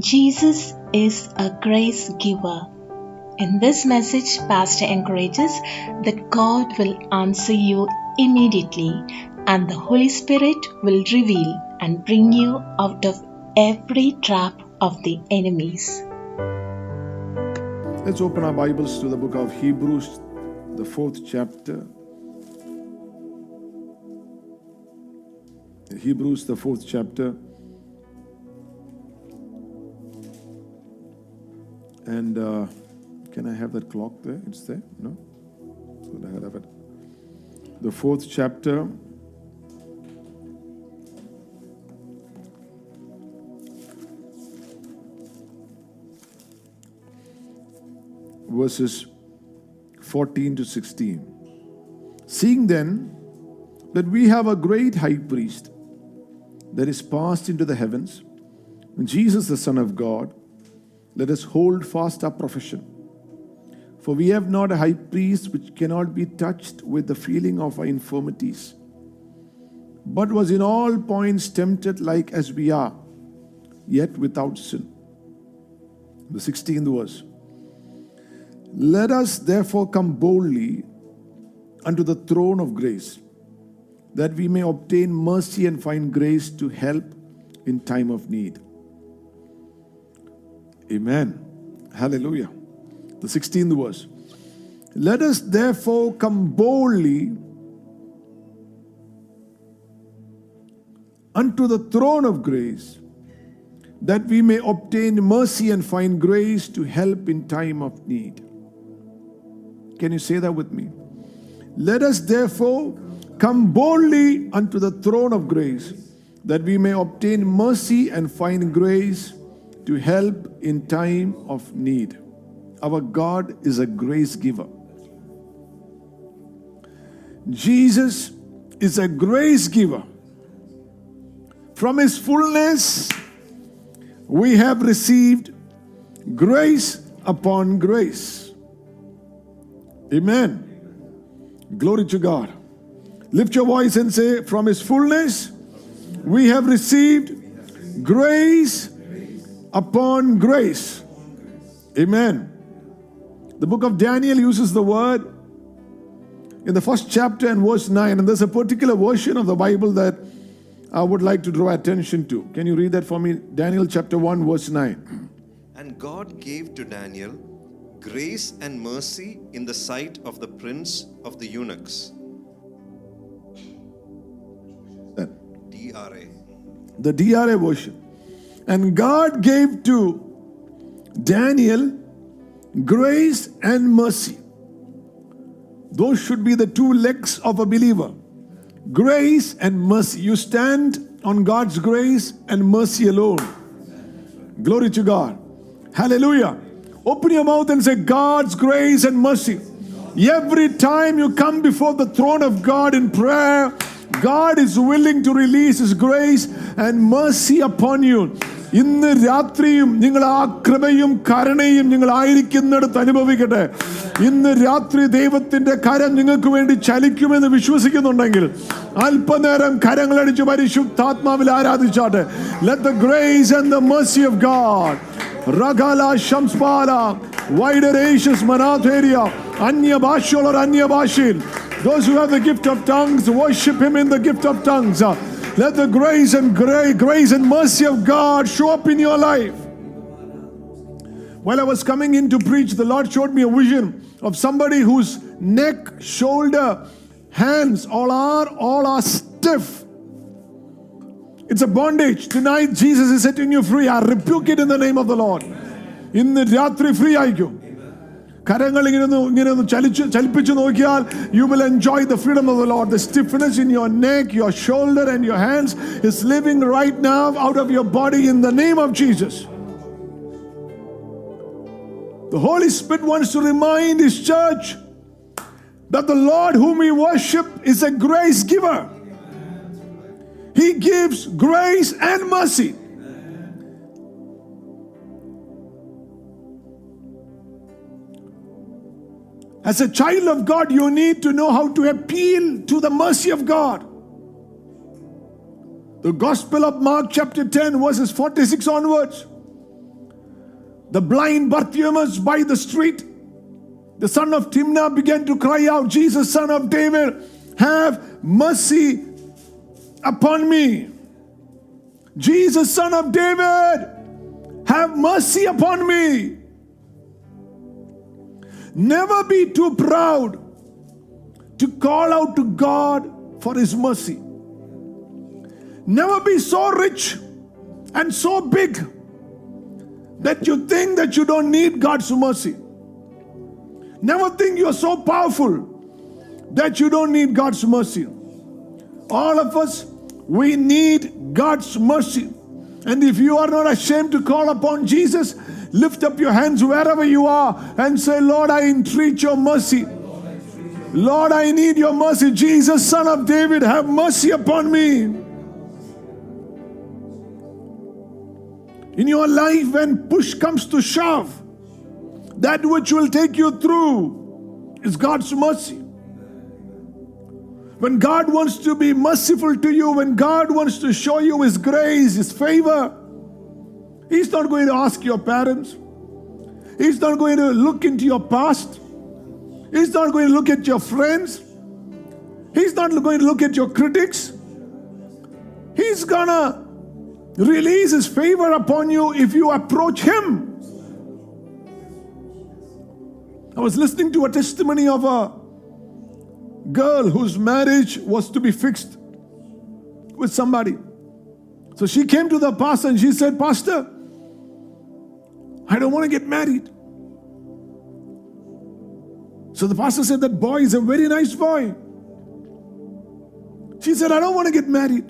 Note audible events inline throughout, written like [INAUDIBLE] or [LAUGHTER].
Jesus is a grace giver. In this message, Pastor encourages that God will answer you immediately and the Holy Spirit will reveal and bring you out of every trap of the enemies. Let's open our Bibles to the book of Hebrews, the fourth chapter. Hebrews, the fourth chapter. And uh, can I have that clock there? It's there? No? So I have it. The fourth chapter. Verses 14 to 16. Seeing then that we have a great high priest that is passed into the heavens, Jesus, the Son of God, let us hold fast our profession. For we have not a high priest which cannot be touched with the feeling of our infirmities, but was in all points tempted like as we are, yet without sin. The 16th verse. Let us therefore come boldly unto the throne of grace, that we may obtain mercy and find grace to help in time of need. Amen. Hallelujah. The 16th verse. Let us therefore come boldly unto the throne of grace, that we may obtain mercy and find grace to help in time of need. Can you say that with me? Let us therefore come boldly unto the throne of grace, that we may obtain mercy and find grace to help in time of need. Our God is a grace giver. Jesus is a grace giver. From his fullness, we have received grace upon grace. Amen. Glory to God. Lift your voice and say, From his fullness, we have received grace upon grace. Amen. The book of Daniel uses the word in the first chapter and verse 9, and there's a particular version of the Bible that I would like to draw attention to. Can you read that for me? Daniel chapter 1, verse 9. And God gave to Daniel grace and mercy in the sight of the prince of the eunuchs. DRA. the DRA version. And God gave to Daniel grace and mercy. Those should be the two legs of a believer grace and mercy. You stand on God's grace and mercy alone. Glory to God. Hallelujah. Open your mouth and say, God's grace and mercy. Every time you come before the throne of God in prayer, God is willing to release His grace and mercy upon you. ഇന്ന് രാത്രിയും നിങ്ങൾ ആ കൃപയും കരുണയും നിങ്ങൾ ആയിരിക്കുന്നിടത്ത് അനുഭവിക്കട്ടെ ഇന്ന് രാത്രി ദൈവത്തിന്റെ കരം നിങ്ങൾക്ക് വേണ്ടി ചലിക്കുമെന്ന് വിശ്വസിക്കുന്നുണ്ടെങ്കിൽ അല്പനേരം കരങ്ങളടിച്ച് പരിശുദ്ധാത്മാവിൽ ആരാധിച്ചാട്ടെ let the grace and the of God Ragala Shamspala, വൈഡർ Manatheria, Anya അന്യഭാഷയിൽ. Those who have the gift of tongues, worship Him in the gift of tongues. Let the grace and grace and mercy of God show up in your life. While I was coming in to preach, the Lord showed me a vision of somebody whose neck, shoulder, hands all are all are stiff. It's a bondage. Tonight Jesus is setting you free. I rebuke it in the name of the Lord. In the Yatri free I go. കരങ്ങൾ ഇങ്ങനെ ഒന്ന് ഇങ്ങനെ ഒന്ന് ചലിച്ച് ചലിപ്പിച്ച് നോക്കിയാൽ you will enjoy the freedom of the Lord the stiffness in your neck your shoulder and your hands is living right now out of your body in the name of Jesus The Holy Spirit wants to remind His church that the Lord whom we worship is a grace giver. He gives grace and mercy. As a child of God, you need to know how to appeal to the mercy of God. The Gospel of Mark, chapter 10, verses 46 onwards. the blind Bartimaeus by the street, the son of Timnah began to cry out, Jesus, son of David, have mercy upon me. Jesus, son of David, have mercy upon me. Never be too proud to call out to God for His mercy. Never be so rich and so big that you think that you don't need God's mercy. Never think you're so powerful that you don't need God's mercy. All of us, we need God's mercy. And if you are not ashamed to call upon Jesus, lift up your hands wherever you are and say, Lord, I entreat your mercy. Lord, I need your mercy. Jesus, Son of David, have mercy upon me. In your life, when push comes to shove, that which will take you through is God's mercy. When God wants to be merciful to you, when God wants to show you His grace, His favor, He's not going to ask your parents. He's not going to look into your past. He's not going to look at your friends. He's not going to look at your critics. He's gonna release His favor upon you if you approach Him. I was listening to a testimony of a girl whose marriage was to be fixed with somebody. So she came to the pastor and she said, Pastor, I don't want to get married. So the pastor said, That boy is a very nice boy. She said, I don't want to get married.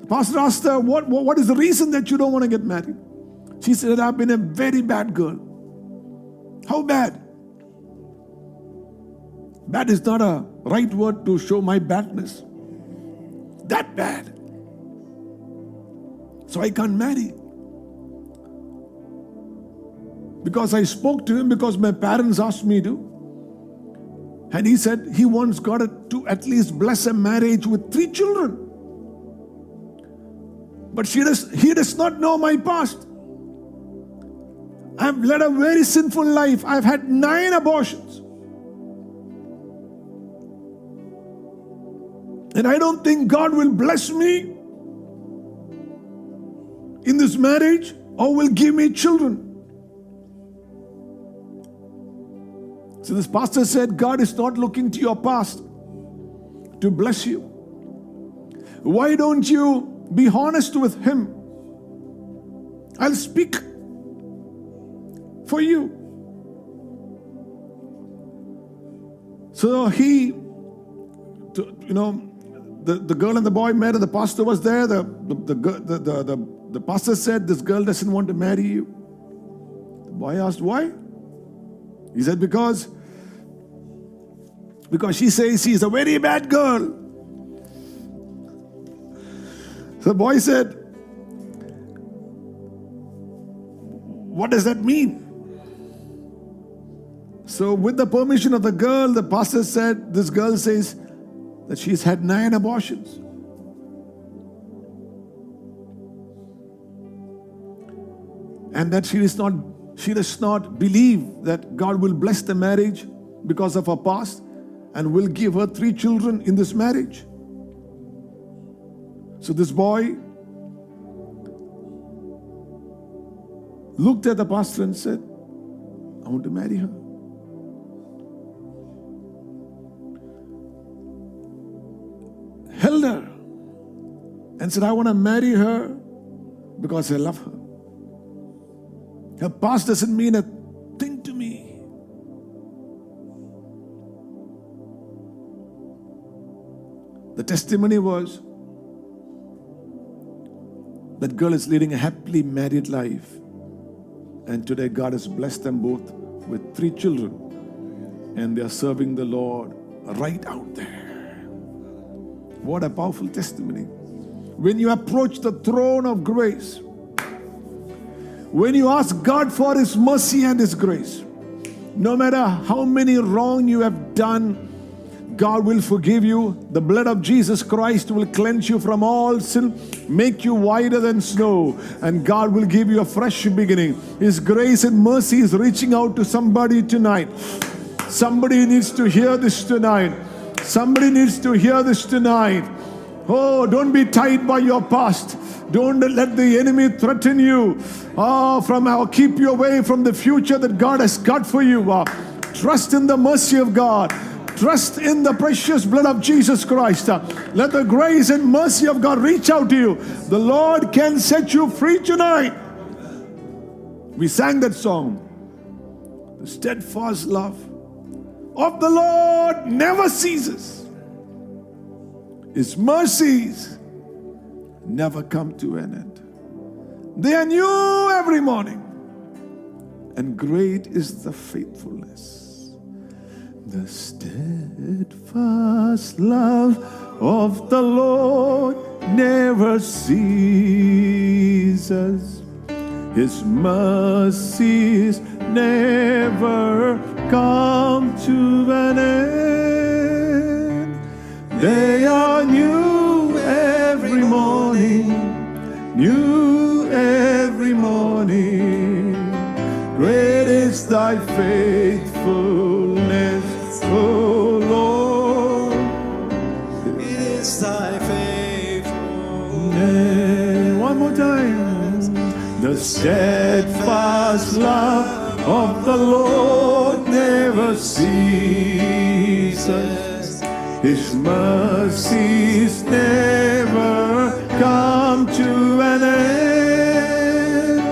The pastor asked her, what, what, what is the reason that you don't want to get married? She said, I've been a very bad girl. How bad? Bad is not a right word to show my badness. That bad. So I can't marry. Because I spoke to him because my parents asked me to. And he said he wants God to at least bless a marriage with three children. But she does, he does not know my past. I've led a very sinful life. I've had nine abortions. And I don't think God will bless me in this marriage or will give me children. So this pastor said, God is not looking to your past to bless you. Why don't you be honest with Him? I'll speak for you. So he, you know, the, the girl and the boy met, and the pastor was there. The, the, the, the, the, the, the pastor said, This girl doesn't want to marry you. The boy asked, Why? He said, Because because she says she's a very bad girl. So the boy said, What does that mean? So, with the permission of the girl, the pastor said, This girl says that she's had nine abortions. And that she does not she does not believe that God will bless the marriage because of her past and will give her three children in this marriage. So this boy looked at the pastor and said, I want to marry her. Held her and said, I want to marry her because I love her. Her past doesn't mean a thing The testimony was that girl is leading a happily married life. And today God has blessed them both with three children. And they are serving the Lord right out there. What a powerful testimony. When you approach the throne of grace, when you ask God for His mercy and His grace, no matter how many wrong you have done, God will forgive you. The blood of Jesus Christ will cleanse you from all sin, make you whiter than snow, and God will give you a fresh beginning. His grace and mercy is reaching out to somebody tonight. Somebody needs to hear this tonight. Somebody needs to hear this tonight. Oh, don't be tied by your past. Don't let the enemy threaten you. Oh, from or keep you away from the future that God has got for you. Uh, trust in the mercy of God. Trust in the precious blood of Jesus Christ. Let the grace and mercy of God reach out to you. The Lord can set you free tonight. We sang that song. The steadfast love of the Lord never ceases. His mercies never come to an end. They are new every morning, and great is the faithfulness. The steadfast love of the Lord never ceases. His mercies never come to an end. They are new every morning, new every morning. Great is thy faithfulness, steadfast love of the Lord never ceases. His mercies never come to an end.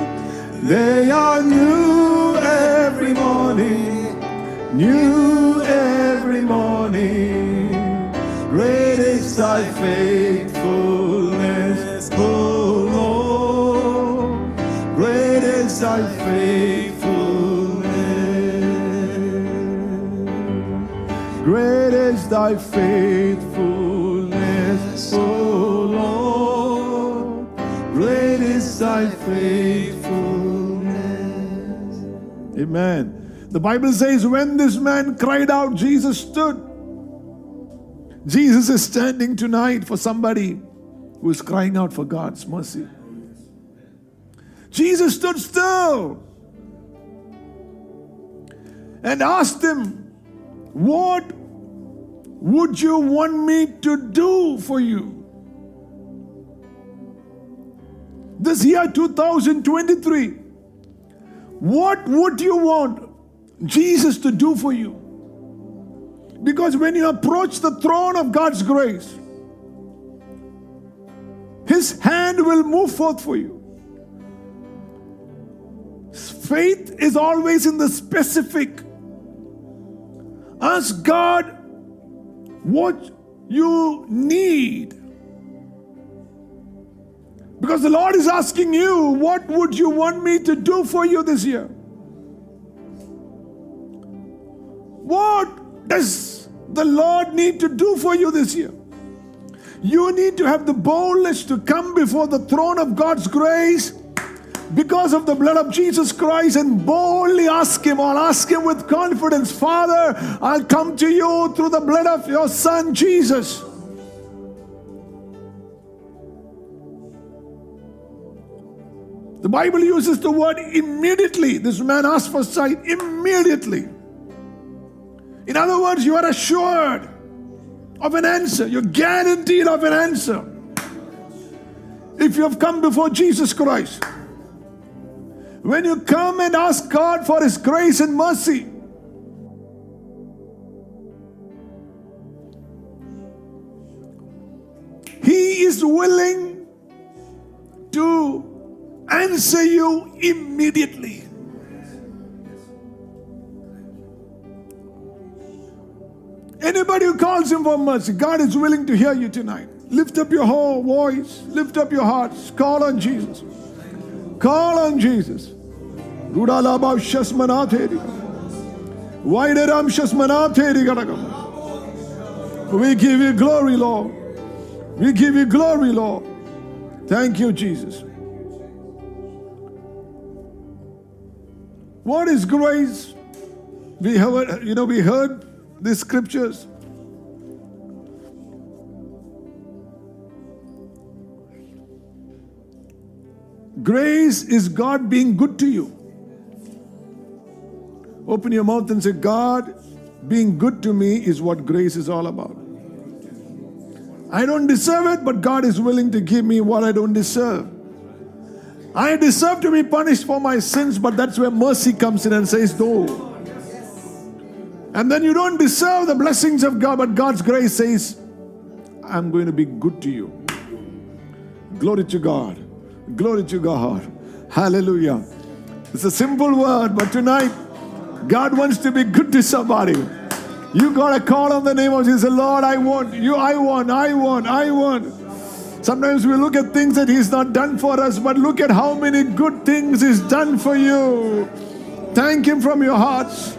They are new every morning, new every morning. Great is thy faithfulness, thy faithfulness, O Lord. Great is thy faithfulness. Amen. The Bible says, when this man cried out, Jesus stood. Jesus is standing tonight for somebody who is crying out for God's mercy. Jesus stood still and asked him, What would you want me to do for you? This year 2023, what would you want Jesus to do for you? Because when you approach the throne of God's grace, His hand will move forth for you. Faith is always in the specific. Ask God what you need. Because the Lord is asking you, what would you want me to do for you this year? What does the Lord need to do for you this year? You need to have the boldness to come before the throne of God's grace because of the blood of Jesus Christ and boldly ask Him or ask Him with confidence Father, I'll come to you through the blood of your Son Jesus. The Bible uses the word immediately. This man asked for sight immediately. In other words, you are assured of an answer. You're guaranteed of an answer. If you have come before Jesus Christ, when you come and ask God for His grace and mercy, He is willing to answer you immediately. Anybody who calls him for mercy, God is willing to hear you tonight. Lift up your whole voice, lift up your hearts, call on Jesus. Call on Jesus. ഗുഡാലാഭാഷ്യസ്മനാഥേരി വൈഡരാംശസ്മനാഥേരി ഘടകം We give you glory, Lord. We give you glory, Lord. Thank you, Jesus. What is grace? We heard, you know, we heard these scriptures. Grace is God being good to you. Open your mouth and say, God being good to me is what grace is all about. I don't deserve it, but God is willing to give me what I don't deserve. I deserve to be punished for my sins, but that's where mercy comes in and says, No. And then you don't deserve the blessings of God, but God's grace says, I'm going to be good to you. Glory to God. Glory to God. Hallelujah. It's a simple word, but tonight, God wants to be good to somebody. You got to call on the name of Jesus. Lord, I want you. I want, I want, I want. Sometimes we look at things that He's not done for us, but look at how many good things He's done for you. Thank Him from your hearts.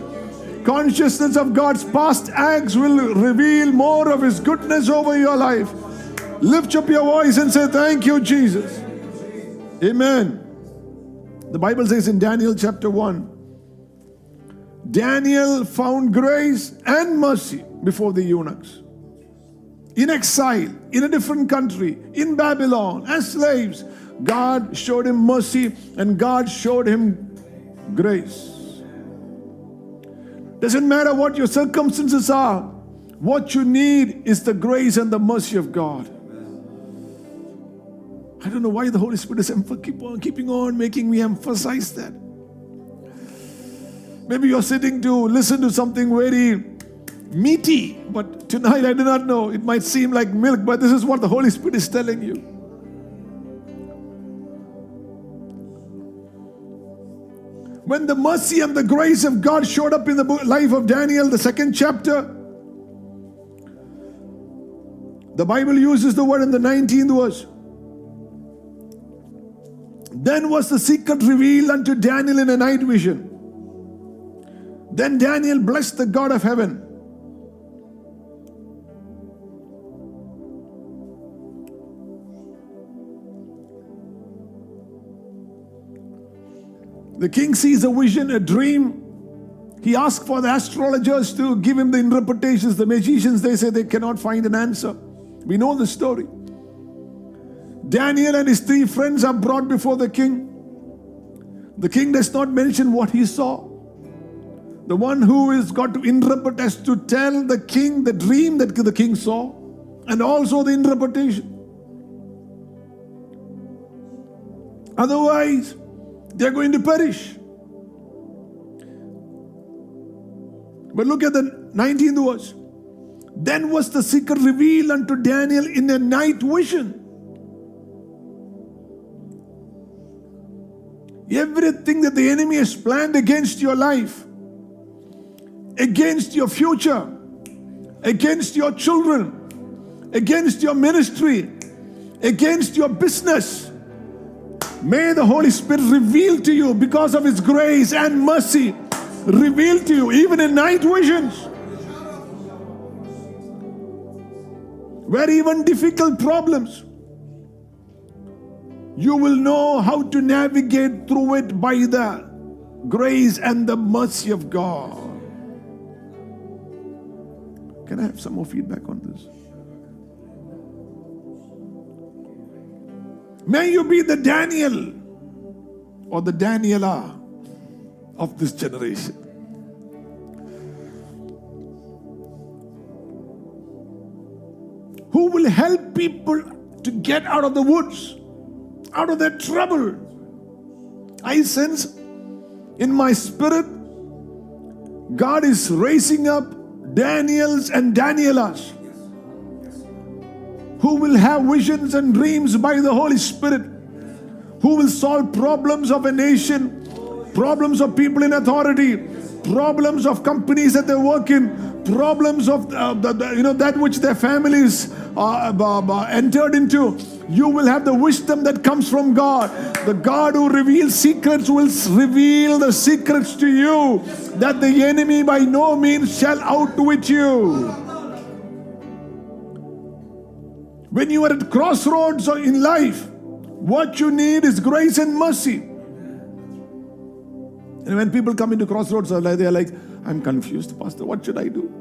Consciousness of God's past acts will reveal more of His goodness over your life. Lift up your voice and say, Thank you, Jesus. Amen. The Bible says in Daniel chapter 1 Daniel found grace and mercy before the eunuchs. In exile, in a different country, in Babylon, as slaves, God showed him mercy and God showed him grace. Doesn't matter what your circumstances are, what you need is the grace and the mercy of God. I don't know why the Holy Spirit is keep on keeping on making me emphasize that. Maybe you're sitting to listen to something very meaty, but tonight I do not know. It might seem like milk, but this is what the Holy Spirit is telling you. When the mercy and the grace of God showed up in the life of Daniel, the second chapter, the Bible uses the word in the 19th verse. Then was the secret revealed unto Daniel in a night vision. Then Daniel blessed the God of heaven. The king sees a vision, a dream. He asks for the astrologers to give him the interpretations. The magicians, they say they cannot find an answer. We know the story. Daniel and his three friends are brought before the king. The king does not mention what he saw. The one who is got to interpret has to tell the king the dream that the king saw and also the interpretation. Otherwise, they're going to perish. But look at the 19th verse. Then was the secret revealed unto Daniel in a night vision. Everything that the enemy has planned against your life, against your future, against your children, against your ministry, against your business, May the Holy Spirit reveal to you because of His grace and mercy, reveal to you even in night visions. Where even difficult problems, you will know how to navigate through it by the grace and the mercy of God. Can I have some more feedback on this? May you be the Daniel or the Daniela of this generation. Who will help people to get out of the woods, out of their trouble. I sense in my spirit, God is raising up Daniels and Danielas who will have visions and dreams by the Holy Spirit, who will solve problems of a nation, problems of people in authority, problems of companies that they work in, problems of uh, the, the, you know that which their families uh, uh, entered into. You will have the wisdom that comes from God. The God who reveals secrets will reveal the secrets to you, that the enemy by no means shall outwit you. When you are at crossroads or in life, what you need is grace and mercy. And when people come into crossroads, they are like, I'm confused, Pastor. What should I do?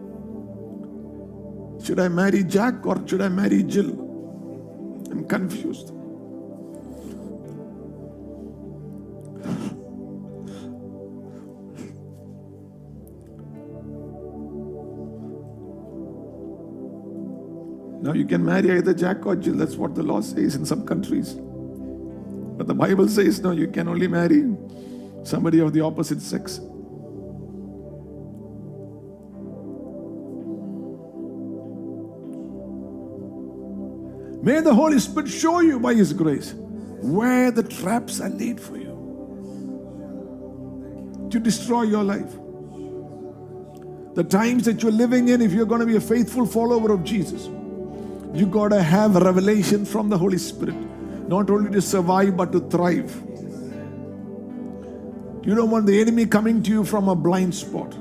Should I marry Jack or should I marry Jill? I'm confused. Now you can marry either Jack or Jill. That's what the law says in some countries. But the Bible says no, you can only marry somebody of the opposite sex. May the Holy Spirit show you by His grace where the traps are laid for you to destroy your life. The times that you're living in, if you're going to be a faithful follower of Jesus, you got to have revelation from the Holy Spirit, not only to survive but to thrive. You don't want the enemy coming to you from a blind spot.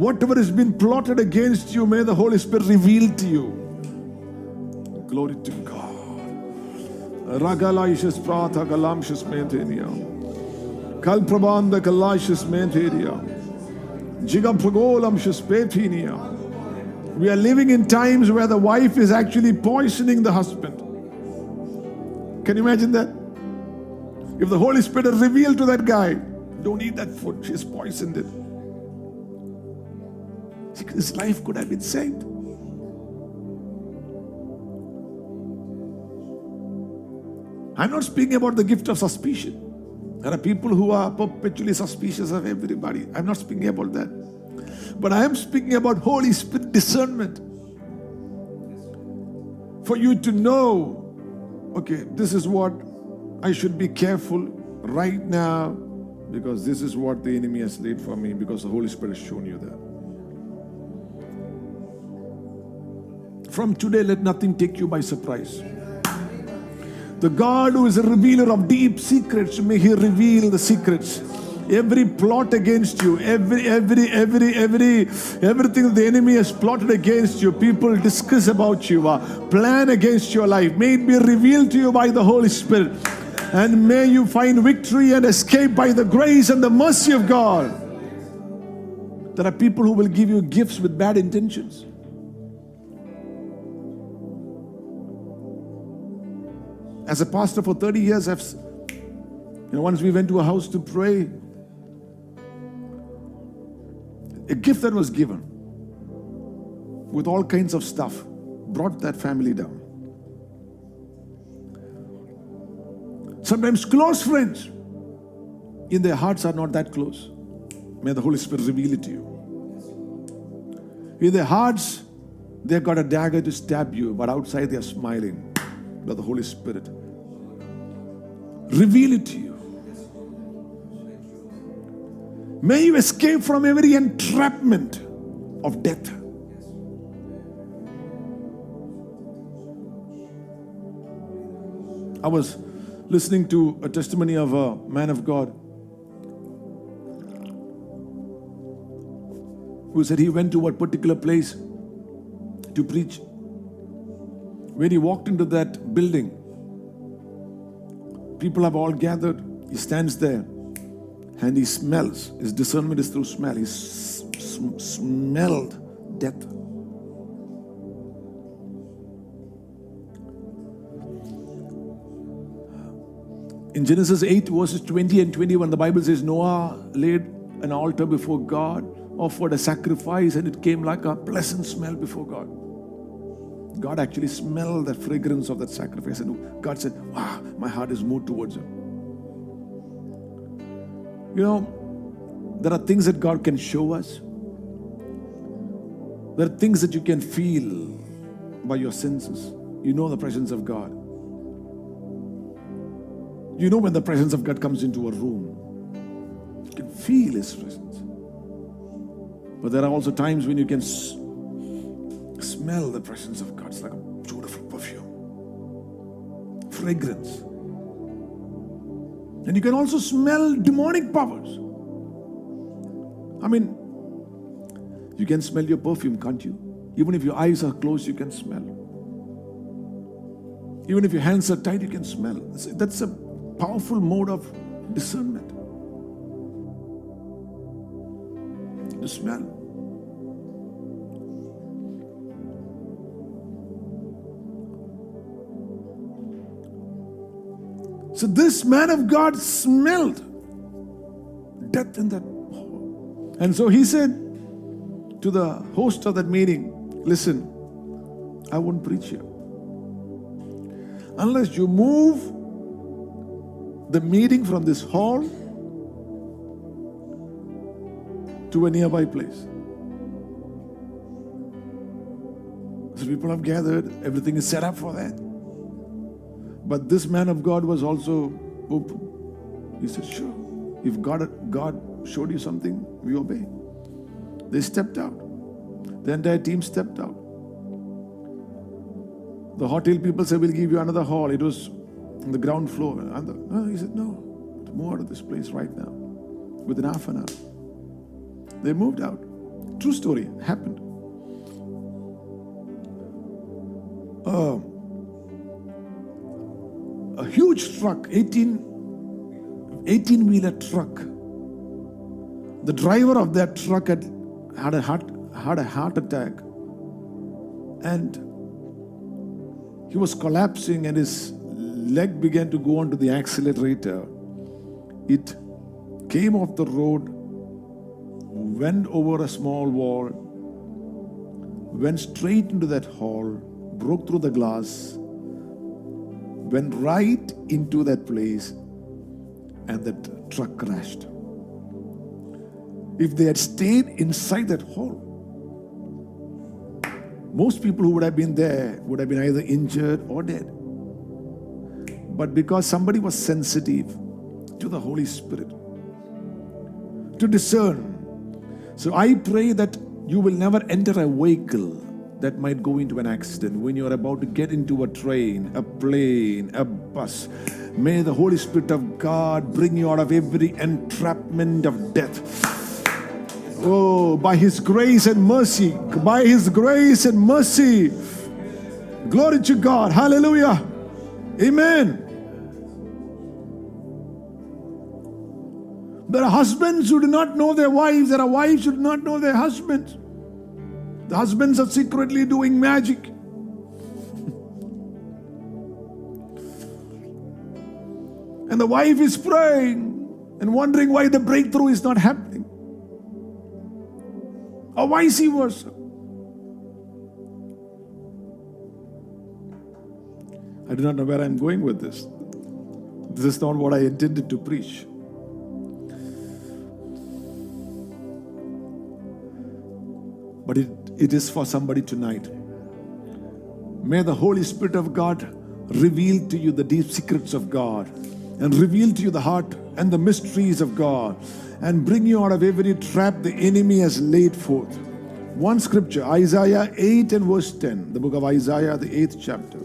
Whatever has been plotted against you, may the Holy Spirit reveal to you. Glory to God. Pratha. Kalprabanda Galashas Menteria. Jigapragolamshas Petinia. We are living in times where the wife is actually poisoning the husband. Can you imagine that? If the Holy Spirit had revealed to that guy, don't eat that food, she's poisoned it. His life could have been saved. I'm not speaking about the gift of suspicion. There are people who are perpetually suspicious of everybody. I'm not speaking about that. But I am speaking about Holy Spirit discernment. For you to know, okay, this is what I should be careful right now because this is what the enemy has laid for me because the Holy Spirit has shown you that. From today, let nothing take you by surprise. The God who is a revealer of deep secrets, may He reveal the secrets. Every plot against you, every, every, every, every, everything the enemy has plotted against you, people discuss about you, uh, plan against your life, may it be revealed to you by the Holy Spirit. And may you find victory and escape by the grace and the mercy of God. There are people who will give you gifts with bad intentions. As a pastor for 30 years, I've, you know, once we went to a house to pray, a gift that was given with all kinds of stuff brought that family down. Sometimes close friends in their hearts are not that close. May the Holy Spirit reveal it to you. In their hearts, they've got a dagger to stab you, but outside they're smiling. But the Holy Spirit reveal it to you. May you escape from every entrapment of death. I was listening to a testimony of a man of God who said he went to a particular place to preach. When he walked into that building, people have all gathered. He stands there and he smells. His discernment is through smell. He smelled death. In Genesis 8, verses 20 and 21, the Bible says Noah laid an altar before God, offered a sacrifice, and it came like a pleasant smell before God. God actually smelled the fragrance of that sacrifice, and God said, Wow, my heart is moved towards him. You know, there are things that God can show us, there are things that you can feel by your senses. You know the presence of God. You know when the presence of God comes into a room, you can feel His presence. But there are also times when you can smell the presence of God. It's like a beautiful perfume, fragrance. And you can also smell demonic powers. I mean, you can smell your perfume, can't you? Even if your eyes are closed, you can smell. Even if your hands are tied, you can smell. That's- a powerful mode of discernment. To smell. So this man of God smelled death in that hall. And so he said to the host of that meeting, Listen, I won't preach here. Unless you move the meeting from this hall to a nearby place. So people have gathered, everything is set up for that. But this man of God was also open. He said, Sure. If God, God showed you something, we obey. They stepped out. The entire team stepped out. The hotel people said, We'll give you another hall. It was on the ground floor. And the, no, he said, No, move out of this place right now. Within half an hour. They moved out. True story. Happened. A huge truck, 18, 18 wheeler truck. The driver of that truck had had a heart, had a heart attack. And he was collapsing and his leg began to go onto the accelerator. It came off the road, went over a small wall, went straight into that hall, broke through the glass, went right into that place, and that truck crashed. If they had stayed inside that hole, most people who would have been there would have been either injured or dead. But because somebody was sensitive to the Holy Spirit, to discern. So I pray that you will never enter a vehicle that might go into an accident when you are about to get into a train, a plane, a bus. May the Holy Spirit of God bring you out of every entrapment of death. Oh, by His grace and mercy, by His grace and mercy. Glory to God. Hallelujah. Amen. There are husbands who do not know their wives. There are wives who do not know their husbands. The husbands are secretly doing magic. and the wife is praying and wondering why the breakthrough is not happening. Or vice versa. I do not know where I'm going with this. This is not what I intended to preach. But it, it is for somebody tonight. May the Holy Spirit of God reveal to you the deep secrets of God and reveal to you the heart and the mysteries of God and bring you out of every trap the enemy has laid forth. One scripture, Isaiah 8 and verse 10, the book of Isaiah, the 8th chapter,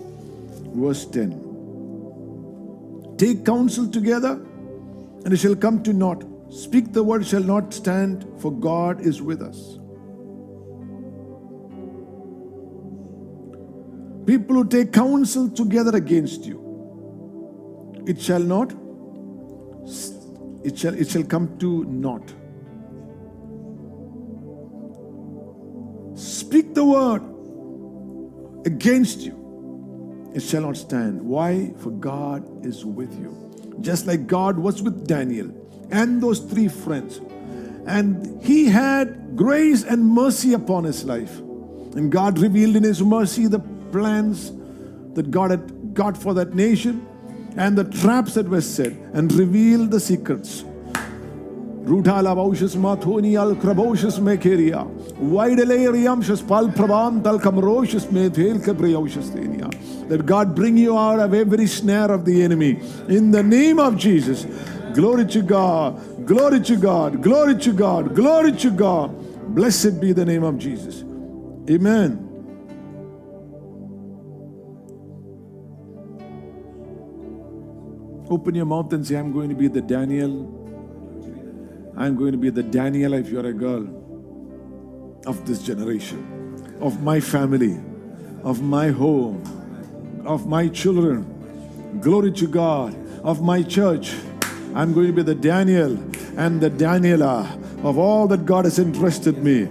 verse 10. Take counsel together, and it shall come to naught. Speak the word shall not stand, for God is with us. People who take counsel together against you, it shall not, it shall, it shall come to naught. Speak the word against you, it shall not stand. Why? For God is with you. Just like God was with Daniel and those three friends. And he had grace and mercy upon his life. And God revealed in his mercy the plans that God had got for that nation and the traps that were set and revealed the secrets. Rudalabaushus mathonial krabaushus mekeria. Widelariamshus palprabam talkamroshus methel kabriaushus tenia. That God bring you out of every snare of the enemy. In the name of Jesus. Glory to God. Glory to God. Glory to God. Glory to God. Blessed be the name of Jesus. Amen. Open your mouth and say, I'm going to be the Daniel. I'm going to be the Daniel if you're a girl of this generation, of my family, of my home, of my children. Glory to God, of my church. I'm going to be the Daniel and the Daniela of all that God has entrusted me.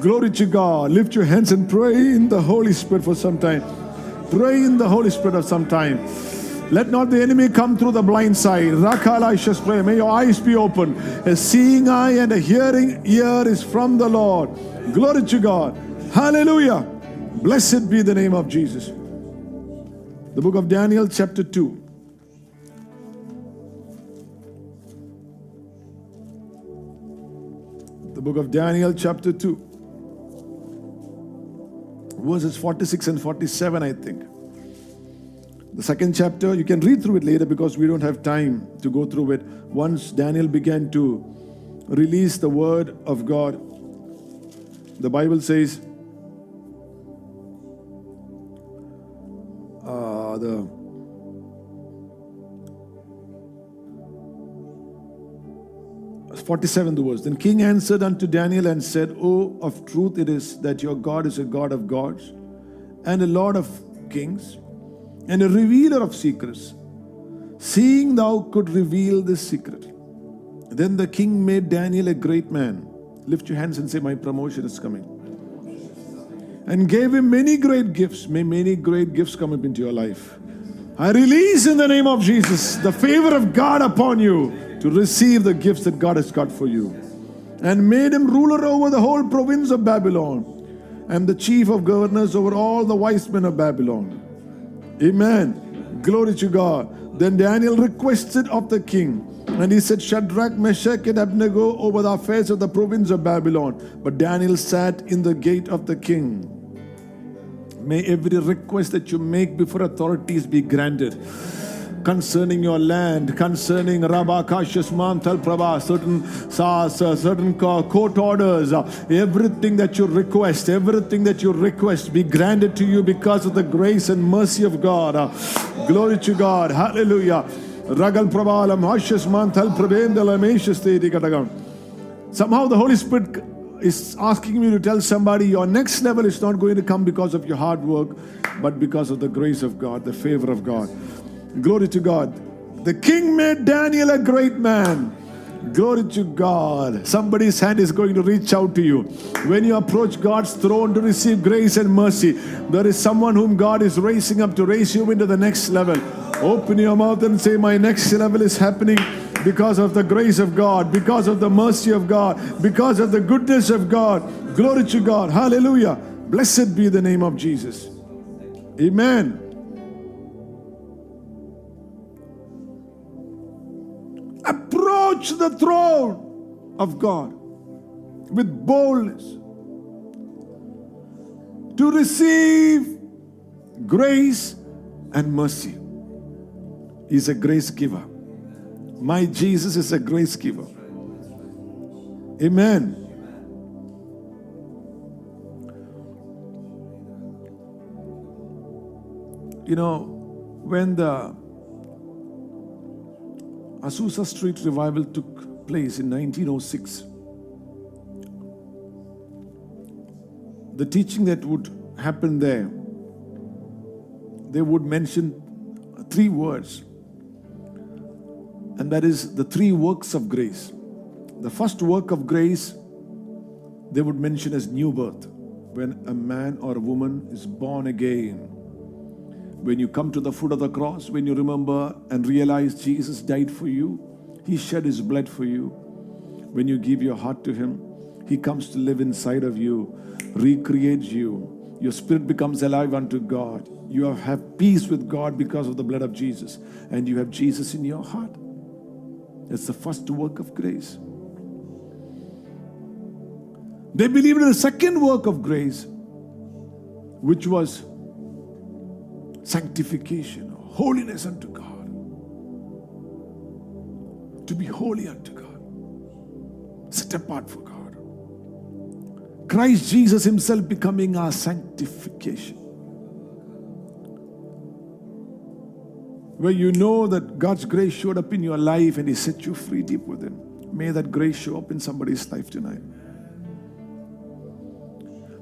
Glory to God. Lift your hands and pray in the Holy Spirit for some time. Pray in the Holy Spirit of some time. Let not the enemy come through the blind side. Rakala pray. May your eyes be open. A seeing eye and a hearing ear is from the Lord. Glory to God. Hallelujah. Blessed be the name of Jesus. The book of Daniel, chapter 2. The book of Daniel, chapter 2. Verses 46 and 47, I think. The second chapter, you can read through it later because we don't have time to go through it. Once Daniel began to release the word of God, the Bible says, uh, the Forty-seventh verse. Then King answered unto Daniel and said, O, of truth it is that your God is a God of gods, and a Lord of kings, and a revealer of secrets, seeing thou could reveal this secret. Then the king made Daniel a great man. Lift your hands and say, My promotion is coming. And gave him many great gifts. May many great gifts come up into your life. I release in the name of Jesus the favor of God upon you to receive the gifts that God has got for you. And made him ruler over the whole province of Babylon and the chief of governors over all the wise men of Babylon. Amen. Glory to God. Then Daniel requested of the king, and he said, Shadrach, Meshach, and Abednego over the affairs of the province of Babylon. But Daniel sat in the gate of the king. May every request that you make before authorities be granted concerning your land, concerning Rabba Kashas Mantal Prabha, certain uh, certain court orders, everything that you request, everything that you request be granted to you because of the grace and mercy of God. Glory to God. Hallelujah. Ragal Prabhalam Hashas Mantal Somehow the Holy Spirit is asking me to tell somebody your next level is not going to come because of your hard work, but because of the grace of God, the favor of God. Glory to God. The king made Daniel a great man. Glory to God. Somebody's hand is going to reach out to you. When you approach God's throne to receive grace and mercy, there is someone whom God is raising up to raise you into the next level. Open your mouth and say, My next level is happening because of the grace of God, because of the mercy of God, because of the goodness of God. Glory to God. Hallelujah. Blessed be the name of Jesus. Amen. Approach the throne of God with boldness to receive grace and mercy. He's a grace giver. My Jesus is a grace giver. Amen. You know, when the Azusa Street revival took place in 1906, the teaching that would happen there, they would mention three words and that is the three works of grace. The first work of grace they would mention as new birth, when a man or a woman is born again. When you come to the foot of the cross, when you remember and realize Jesus died for you, He shed His blood for you. When you give your heart to Him, He comes to live inside of you, recreates you. Your spirit becomes alive unto God. You have peace with God because of the blood of Jesus, and you have Jesus in your heart. It's the first work of grace. They believed in the second work of grace, which was sanctification, holiness unto God. To be holy unto God, set apart for God. Christ Jesus Himself becoming our sanctification. where you know that God's grace showed up in your life and He set you free deep within. May that grace show up in somebody's life tonight.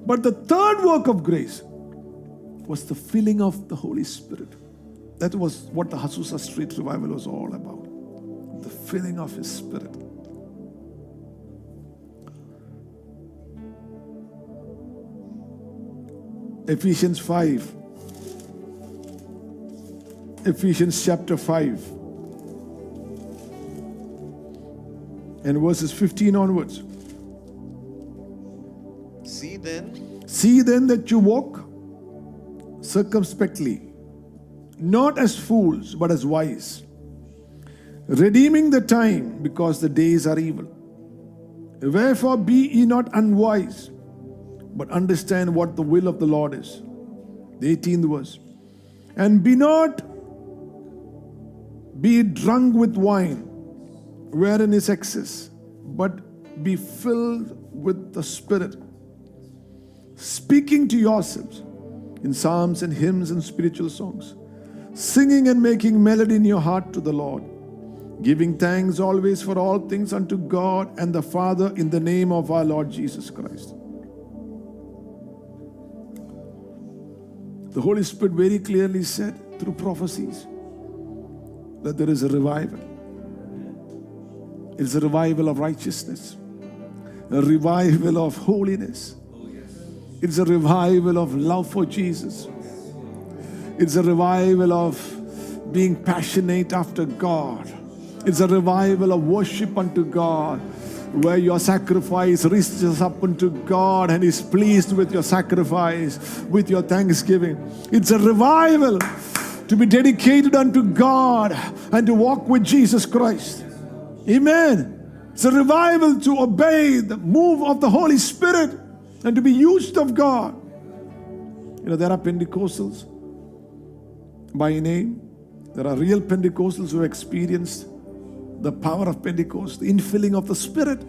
But the third work of grace was the filling of the Holy Spirit. That was what the Azusa Street revival was all about. The filling of His Spirit. Ephesians 5 Ephesians chapter 5 and verses 15 onwards. See then See then that you walk circumspectly, not as fools, but as wise, redeeming the time because the days are evil. Wherefore be ye not unwise, but understand what the will of the Lord is. The 18th verse. And be not be drunk with wine, wherein is excess, but be filled with the Spirit, speaking to yourselves in psalms and hymns and spiritual songs, singing and making melody in your heart to the Lord, giving thanks always for all things unto God and the Father in the name of our Lord Jesus Christ. The Holy Spirit very clearly said through prophecies that there is a revival. It's a revival of righteousness, a revival of holiness. It's a revival of love for Jesus. It's a revival of being passionate after God. It's a revival of worship unto God, where your sacrifice reaches up unto God and is pleased with your sacrifice, with your thanksgiving. It's a revival to be dedicated unto God and to walk with Jesus Christ. Amen. It's a revival to obey the move of the Holy Spirit and to be used of God. You know, there are Pentecostals by name. There are real Pentecostals who experienced the power of Pentecost, the infilling of the Spirit.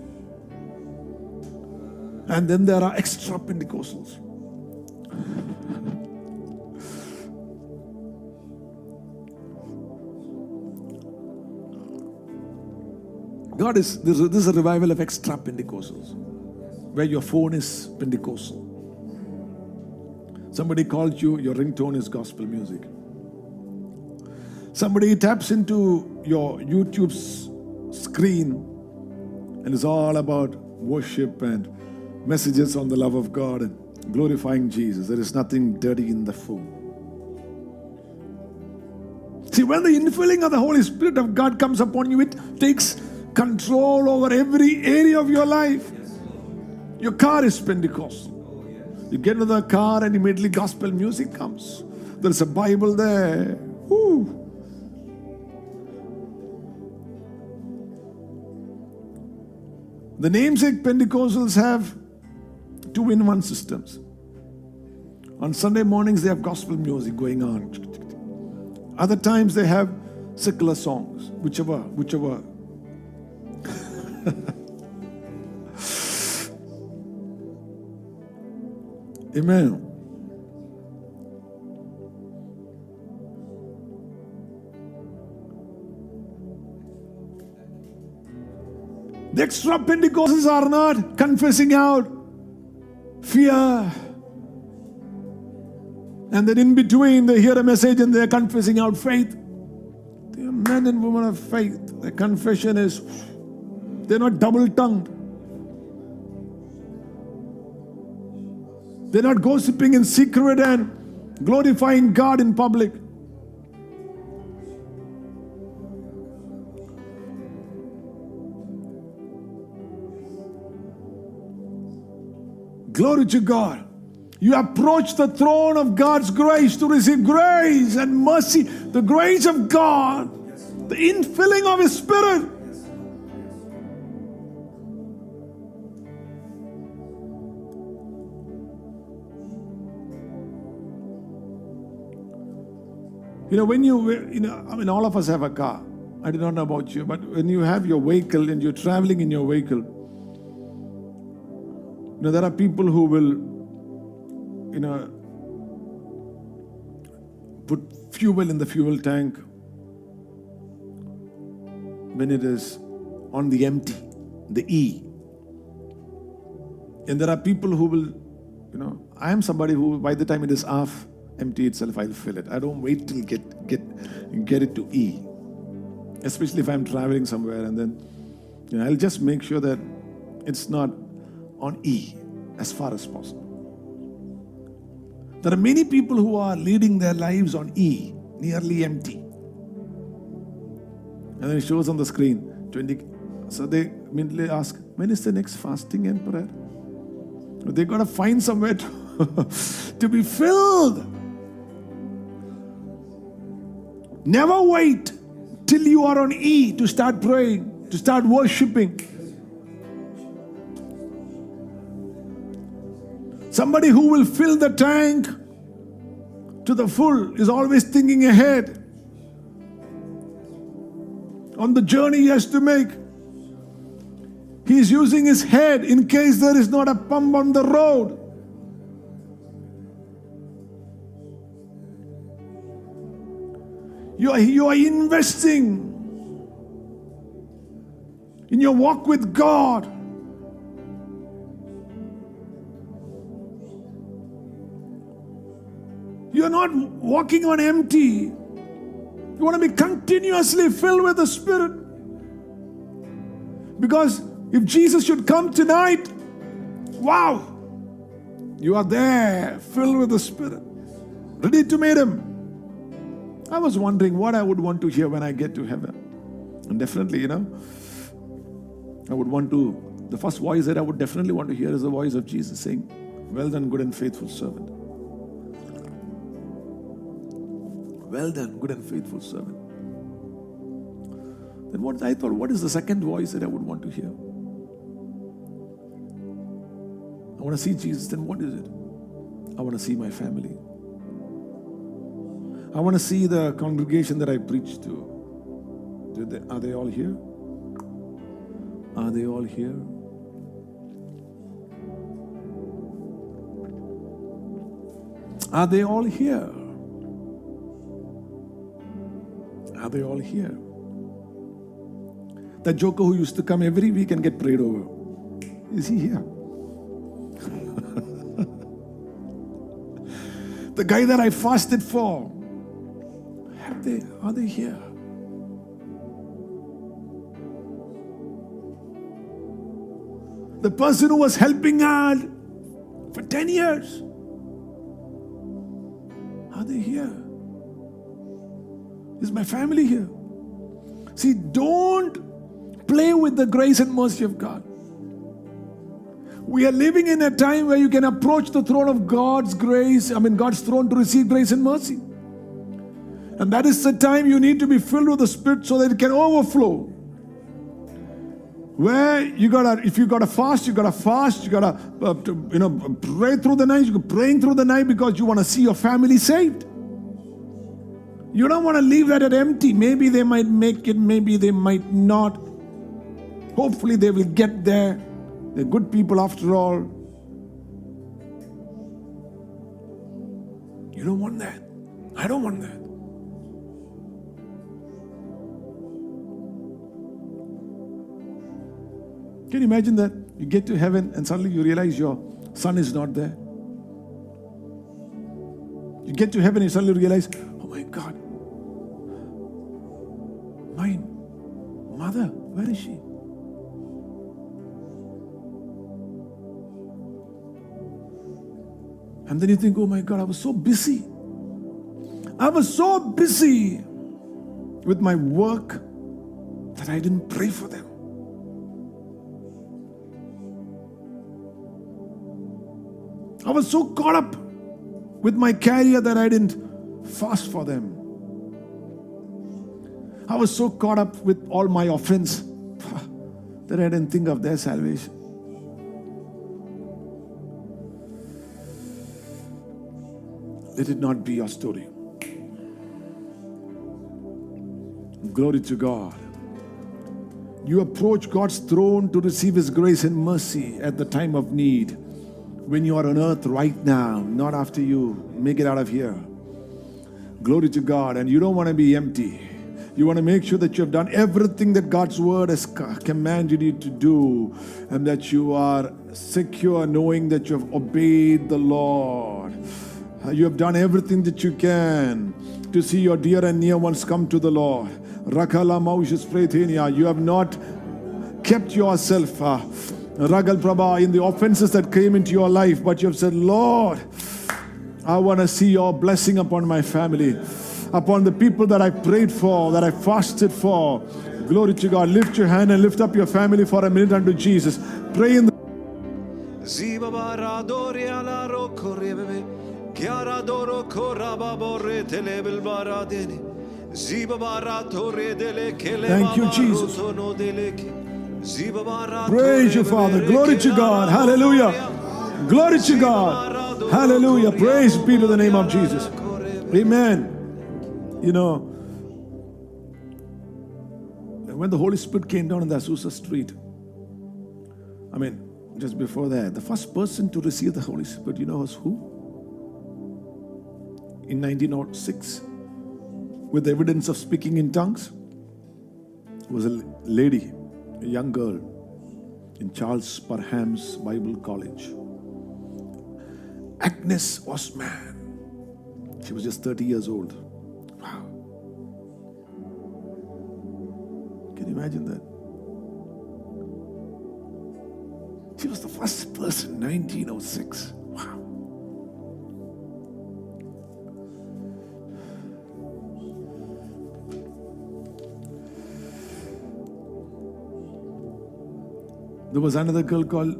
And then there are extra Pentecostals. God is, this is this is a revival of extra Pentecostals, where your phone is Pentecostal. Somebody called you, your ringtone is gospel music. Somebody taps into your YouTube's screen and it's all about worship and messages on the love of God and glorifying Jesus. There is nothing dirty in the phone. See, when the infilling of the Holy Spirit of God comes upon you, it takes control over every area of your life. Your car is Pentecostal. You get into the car and immediately gospel music comes. There's a Bible there. Woo. The namesake Pentecostals have two in one systems. On Sunday mornings, they have gospel music going on. Other times, they have secular songs, whichever, whichever. [LAUGHS] Amen. The extra Pentecostals are not confessing out fear. And then in between, they hear a message and they're confessing out faith. They are men and women of faith. Their confession is, they're not double tongued. They're not gossiping in secret and glorifying God in public. Glory to God. You approach the throne of God's grace to receive grace and mercy, the grace of God, the infilling of His Spirit. You know, when you, you know, I mean, all of us have a car. I do not know about you, but when you have your vehicle and you're traveling in your vehicle, you know, there are people who will, you know, put fuel in the fuel tank when it is on the empty, the E. And there are people who will, you know, I am somebody who, by the time it is half empty itself, I'll fill it. I don't wait till get get get it to E. Especially if I'm traveling somewhere, and then you know, I'll just make sure that it's not on E as far as possible. There are many people who are leading their lives on E, nearly empty. And then it shows on the screen 20. So they immediately ask, when is the next fasting and prayer? They got to find somewhere to [LAUGHS] to be filled. Never wait till you are on E to start praying, to start worshiping. Somebody who will fill the tank to the full is always thinking ahead on the journey he has to make. He is using his head in case there is not a pump on the road. You are, you are investing in your walk with God. You're not walking on empty. You want to be continuously filled with the Spirit. Because if Jesus should come tonight, wow, you are there, filled with the Spirit, ready to meet Him. I was wondering what I would want to hear when I get to heaven. And definitely, you know, I would want to, the first voice that I would definitely want to hear is the voice of Jesus saying, Well done, good and faithful servant. Well done, good and faithful servant. Then what I thought, what is the second voice that I would want to hear? I want to see Jesus, then what is it? I want to see my family. I want to see the congregation that I preach to. They- Are they all here? Are they all here? Are they all here? Are they all here? That joker who used to come every week and get prayed over. Is he here? [LAUGHS] the guy that I fasted for. They are they here? The person who was helping out for 10 years. Are they here? Is my family here? See, don't play with the grace and mercy of God. We are living in a time where you can approach the throne of God's grace, I mean, God's throne to receive grace and mercy. And that is the time you need to be filled with the Spirit so that it can overflow. Where you gotta, if you gotta fast, you gotta fast, you gotta, uh, to, you know, pray through the night. You're praying through the night because you want to see your family saved. You don't want to leave that at empty. Maybe they might make it, maybe they might not. Hopefully, they will get there. They're good people after all. You don't want that. I don't want that. Can you imagine that? You get to heaven and suddenly you realize your son is not there. You get to heaven and you suddenly realize, oh my God, my mother, where is she? And then you think, oh my God, I was so busy. I was so busy with my work that I didn't pray for them. I was so caught up with my career that I didn't fast for them. I was so caught up with all my offense [LAUGHS] that I didn't think of their salvation. Let it not be your story. Glory to God. You approach God's throne to receive His grace and mercy at the time of need. When you are on earth right now, not after you make it out of here. Glory to God. And you don't want to be empty. You want to make sure that you have done everything that God's word has commanded you to do and that you are secure knowing that you have obeyed the Lord. Uh, You have done everything that you can to see your dear and near ones come to the Lord. You have not kept yourself, uh, Ragal Prabha, in the offenses that came into your life, but you have said, Lord, I want to see your blessing upon my family, upon the people that I prayed for, that I fasted for. Glory to God. Lift your hand and lift up your family for a minute unto Jesus. Pray in the Zeal Ziba ala roko rebebe. Chiara doro coraba borre telebil baradene. Ziba baratore dele kele Thank you, Jesus. Praise you, Father. Glory to God. Hallelujah. Glory to God. Hallelujah. Praise be to the name of Jesus. Amen. You know, when the Holy Spirit came down in the Azusa Street, I mean, just before that, the first person to receive the Holy Spirit, you know, was who? In 1906, with evidence of speaking in tongues, was a lady, a young girl in Charles Parham's Bible College. Agnes Ozman. She was just 30 years old. Wow. Can you imagine that? She was the first person, 1906. There was another girl called,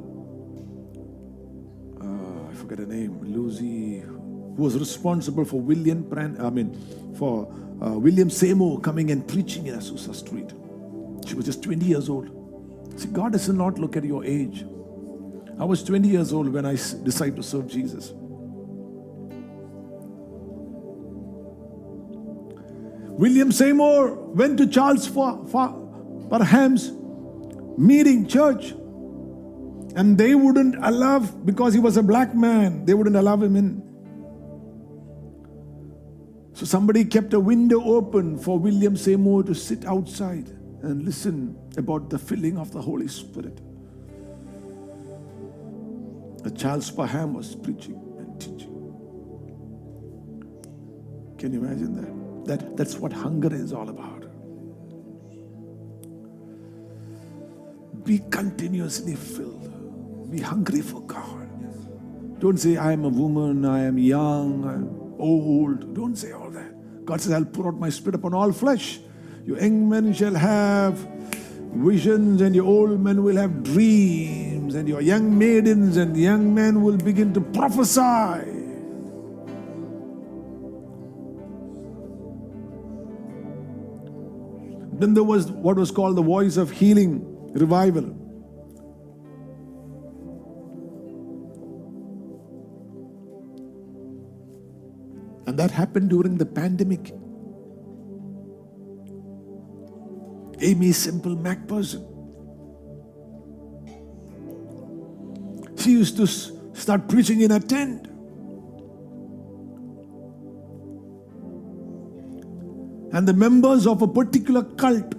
uh, I forget her name, Lucy, who was responsible for William Pran, I mean, for uh, William Seymour coming and preaching in Azusa Street. She was just 20 years old. See, God does not look at your age. I was 20 years old when I decided to serve Jesus. William Seymour went to Charles Fa- Fa- Parham's meeting church and they wouldn't allow because he was a black man they wouldn't allow him in. So somebody kept a window open for william seymour to sit outside and listen about the filling of the holy spirit. Uh, charles parham was preaching and teaching. Can you imagine that? That that's what hunger is all about. Be continuously filled. Be hungry for God. Don't say, I am a woman, I am young, I'm old. Don't say all that. God says, I'll pour out my spirit upon all flesh. Your young men shall have visions, and your old men will have dreams, and your young maidens and young men will begin to prophesy. Then there was what was called the voice of healing revival. That happened during the pandemic. Aimee Semple McPherson. She used to start preaching in a tent. And the members of a particular cult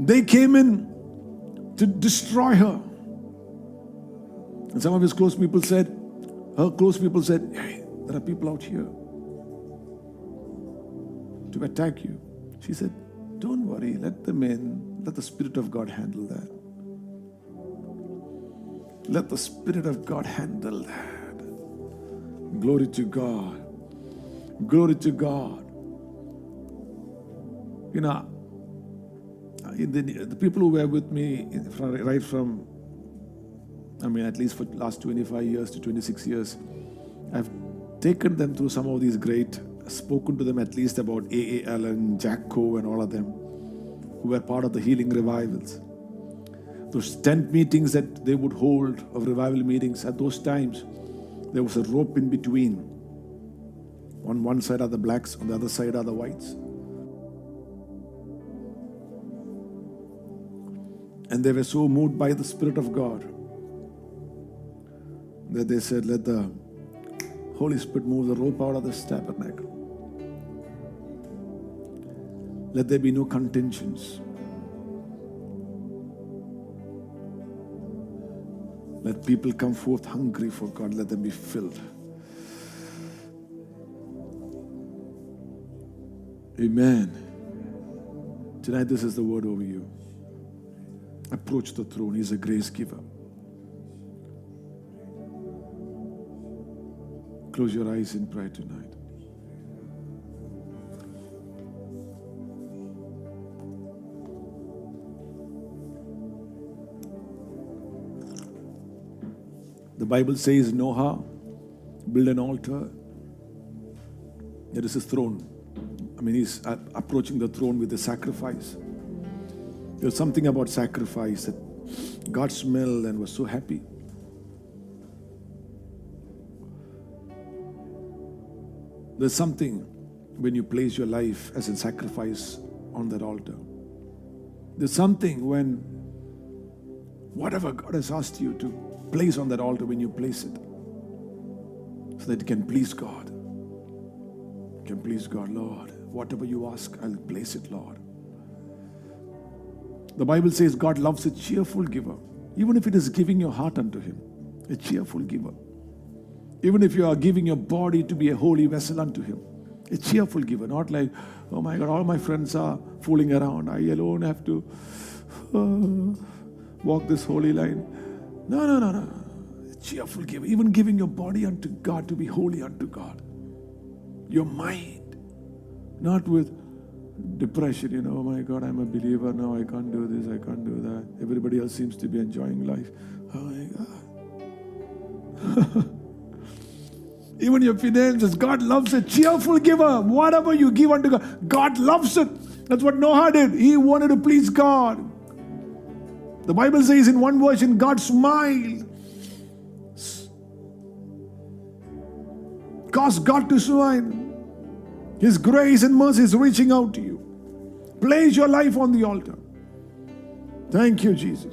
they came in to destroy her. And some of his close people said, her close people said, Hey, there are people out here to attack you. She said, Don't worry, let them in. Let the Spirit of God handle that. Let the Spirit of God handle that. Glory to God. Glory to God. You know, the, the people who were with me right from, I mean, at least for the last 25 years to 26 years, I've taken them through some of these great, spoken to them at least about A.A. Allen, Jack Coe, and all of them who were part of the healing revivals. Those tent meetings that they would hold of revival meetings, at those times, there was a rope in between. On one side are the blacks, on the other side are the whites. And they were so moved by the Spirit of God that they said, Let the Holy Spirit move the rope out of this tabernacle. Let there be no contentions. Let people come forth hungry for God. Let them be filled. Amen. Tonight, this is the word over you. Approach the throne. He's a grace giver. Close your eyes in prayer tonight. The Bible says Noah built an altar. There is his throne. I mean, he's approaching the throne with the sacrifice. There's something about sacrifice that God smelled and was so happy. There's something when you place your life as a sacrifice on that altar. There's something when whatever God has asked you to place on that altar, when you place it, so that it can please God. Can please God, Lord. Whatever you ask, I'll place it, Lord. The Bible says God loves a cheerful giver, even if it is giving your heart unto Him, a cheerful giver. Even if you are giving your body to be a holy vessel unto Him, a cheerful giver, not like, oh my God, all my friends are fooling around. I alone have to uh, walk this holy line. No, no, no, no. A cheerful giver, even giving your body unto God to be holy unto God. Your mind, not with depression, you know, oh my God, I'm a believer now, I can't do this, I can't do that. Everybody else seems to be enjoying life. Oh my God. [LAUGHS] Even your finances, God loves a cheerful giver. Whatever you give unto God, God loves it. That's what Noah did. He wanted to please God. The Bible says in one version, God smiled. Cause God to smile. His grace and mercy is reaching out to you. Place your life on the altar. Thank you, Jesus.